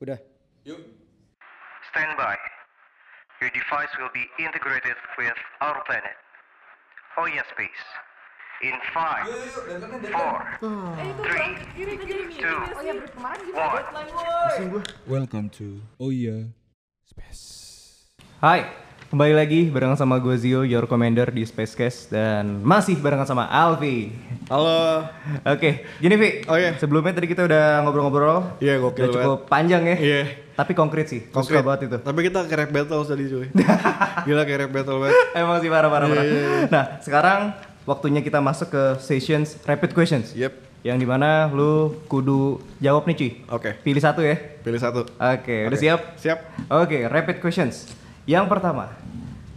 Udah. Yuk. Stand by. Your device will be integrated with our planet. Oh yes, space. In five, four, three, two, one. Welcome to Oh iya Space. Hai, kembali lagi barengan sama gue Zio, your commander di Spacecast dan masih barengan sama Alvi. Halo. Oke, gini Vi. Oh, iya. Sebelumnya tadi kita udah ngobrol-ngobrol. Iya, gokil Udah cukup panjang ya. Iya. Tapi konkret sih. Konkret Suka banget itu. Tapi kita kayak rap battle tadi cuy. Gila kayak rap battle banget. Emang sih parah parah parah. Iya, iya, iya. Nah, sekarang waktunya kita masuk ke sessions rapid questions. Yep. Yang di mana lu kudu jawab nih cuy. Oke. Pilih satu ya. Pilih satu. Oke, udah Oke. siap? Siap. Oke, rapid questions. Yang pertama,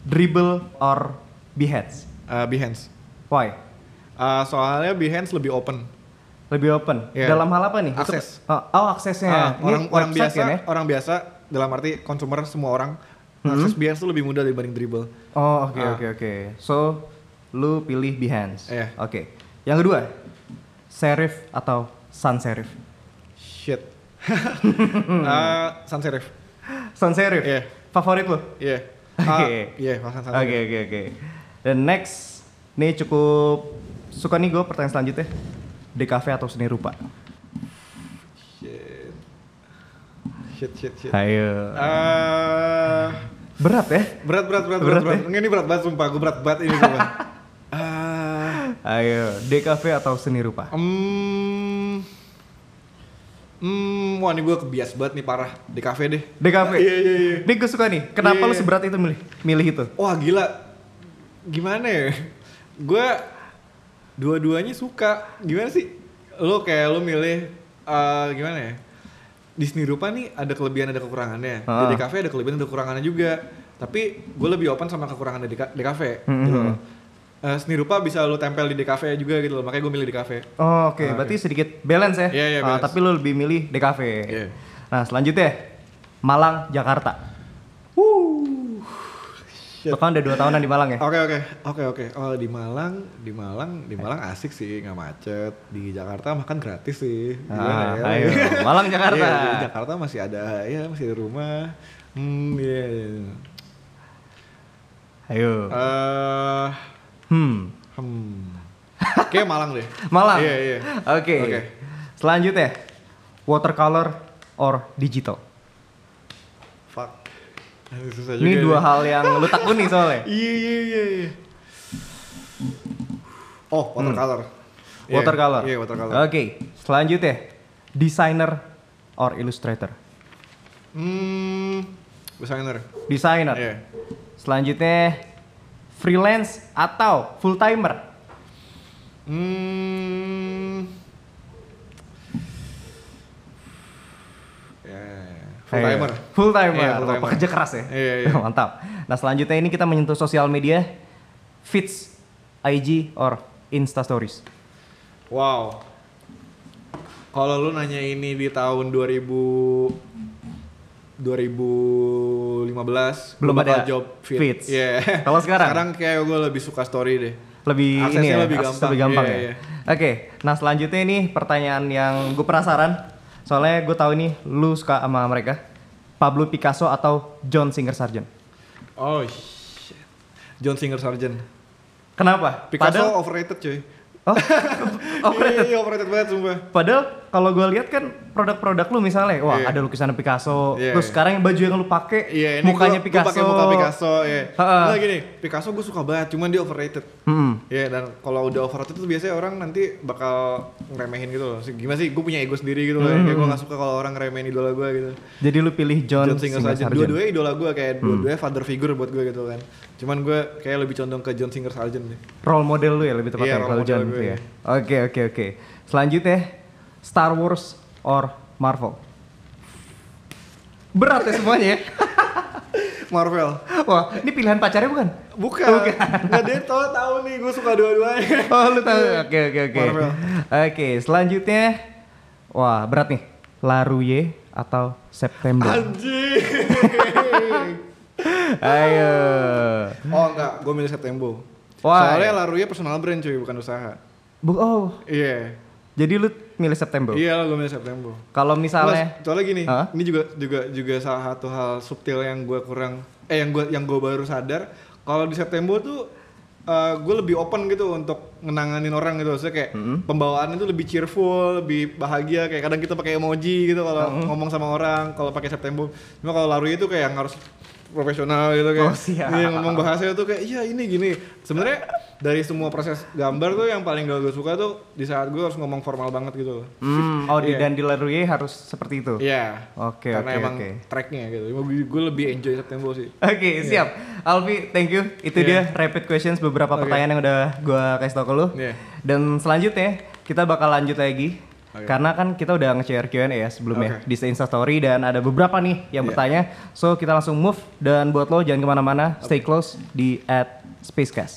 dribble or beheads? Uh, Behance. Why? Uh, soalnya Behance lebih open. Lebih open. Iya. Dalam hal apa nih? Itu- Akses. oh, oh, aksesnya. Ini orang orang biasa, ya? orang biasa dalam arti consumer semua orang akses Behance tuh lebih mudah dibanding dribble. Oh, oke Ah. oke oke. So, lu pilih Behance. Iya. Oke. Yang kedua, serif atau sans serif? Shit. uh, sans serif. Sans serif. Iya. Favorit lu? Iya. Oke. Ah, Iya, Oke oke oke. Dan next, nih cukup suka nih gue pertanyaan selanjutnya. DKV atau seni rupa? Shit. Shit, shit, shit. Ayo. Uh, Berat ya? berat, berat, berat, Berat berat, ya? berat. Nggak, ini berat banget sumpah, gue berat banget ini sumpah. Ah, Ayo, DKV atau seni rupa? Hmm. Wah ini gue kebias banget nih parah di kafe deh. DKV. Iya iya iya. Ini gue suka nih. Kenapa Iya. lu seberat itu milih milih itu? Wah gila. Gimana ya? Gue dua-duanya suka. Gimana sih? Lu kayak lu milih eh, gimana ya? Di seni rupa nih ada kelebihan ada kekurangannya. Ah. Di kafe ada kelebihan ada kekurangannya juga. Tapi gue lebih open sama kekurangan di, di kafe. Hmm, Gitu Eh, seni rupa bisa lu tempel di DKV juga gitu loh. Makanya gue milih di kafe. Oh, oke, Ah, berarti sedikit balance ya. Iya, iya, Ah, balance. tapi lu lebih milih DKV. Iya. Nah, selanjutnya Malang, Jakarta. Shit. Lu kan udah dua tahunan di Malang ya? Oke oke oke oke. Oh di Malang, di Malang, di Malang asik sih nggak macet. Di Jakarta makan gratis sih. Ah, ya? ayo, Malang, Jakarta. Iya, di Jakarta masih ada ya masih ada rumah. Hmm iya. iya. Ayo. Eh, Hmm. hmm. Kayak Malang deh. Malang. Iya iya. Oke. Oke. Selanjutnya watercolor or digital. Fuck. Ini susah Ini juga dua nih. hal yang lu tekuni soalnya. Iya iya iya. iya. Oh watercolor. Iya, Watercolor. Iya watercolor. Oke. Selanjutnya designer or illustrator. Hmm. Designer. Designer. Iya. Selanjutnya freelance atau full timer. Hmm. Ya, full Ayo. timer. Full timer. Iya, full Wah, timer. Pekerja keras ya. Iya, iya. Mantap. Nah, selanjutnya ini kita menyentuh sosial media. Feeds, IG or Insta stories. Wow. Kalau lu nanya ini di tahun 2000 2015 Belum ada job fit. feeds. Iya. Kalau sekarang? Sekarang kayak gue lebih suka story deh. Lebih Aksesnya ini ya, lebih gampang. lebih gampang Iya, ya. iya. Oke, nah selanjutnya ini pertanyaan yang gue penasaran. Soalnya gue tahu ini lu suka sama mereka. Pablo Picasso atau John Singer Sargent. Oh shit. John Singer Sargent. Kenapa? Picasso Padahal, overrated cuy. Oh, Overrated. Iya, overrated banget sumpah. padahal kalau gue lihat kan produk-produk lu misalnya, wah Iya. ada lukisan Picasso, Iya, terus iya. sekarang yang baju yang lu pakai Iya, ini mukanya gua, Picasso. Gua pakai muka Picasso, ya. Ha-ha. Nah, gini, Picasso gue suka banget, cuman dia overrated. Hmm. Iya, dan kalau udah overrated tuh biasanya orang nanti bakal ngeremehin gitu loh. Gimana sih, gue punya ego sendiri gitu loh. Hmm. Kayak gue gak suka kalau orang ngeremehin idola gue gitu. Jadi lu pilih John, John Singer Sargent. Dua-duanya idola gue, kayak dua-duanya father figure buat gue gitu kan. Cuman gue kayak lebih condong ke John Singer Sargent deh. Role model lu ya lebih tepatnya role kalau John gue, gitu ya. iya. Oke oke oke. Selanjutnya Star Wars or Marvel. Berat ya semuanya ya. Marvel. Wah, ini pilihan pacarnya bukan? Bukan. Nggak dia tau tahu nih, gue suka dua-duanya. Oh, lu tahu. Oke oke oke. Marvel. Oke, selanjutnya wah, berat nih. Laruye atau September. Anjing. Ayo. oh enggak, gue milih September. Why? Soalnya Laruya personal brand cuy, bukan usaha. Bu oh, Iya. jadi lu milih September. Iya gue milih September. Kalau misalnya Mas, soalnya gini, Hah? ini juga juga juga salah satu hal subtil yang gue kurang eh yang gue yang gue baru sadar kalau di September tuh gue lebih open gitu untuk ngenanganin orang gitu, maksudnya kayak pembawaannya tuh lebih cheerful, lebih bahagia, kayak kadang kita pakai emoji gitu kalau ngomong sama orang, kalau pakai September. Cuma kalau Larui itu kayak yang harus profesional gitu kayak Oh, siap. iya, ngomong bahasanya tuh kayak iya ini gini sebenarnya dari semua proses gambar tuh yang paling gak gue suka tuh di saat gue harus ngomong formal banget gitu loh Hmm, oh di Iya. dan di Leroy harus seperti itu. Iya. Oke, Karena oke, emang oke. tracknya gitu. Gue, gue lebih enjoy September sih. Oke, siap. Alfi, thank you. Itu Iya. dia rapid questions beberapa Oke. pertanyaan yang udah gua kasih tau ke lu. Iya. Dan selanjutnya kita bakal lanjut lagi. Karena kan kita udah nge-share Q&A ya sebelumnya Oke. di Insta Story dan ada beberapa nih yang Iya. bertanya. So kita langsung move dan buat lo jangan ke mana-mana, stay close di at Spacecast.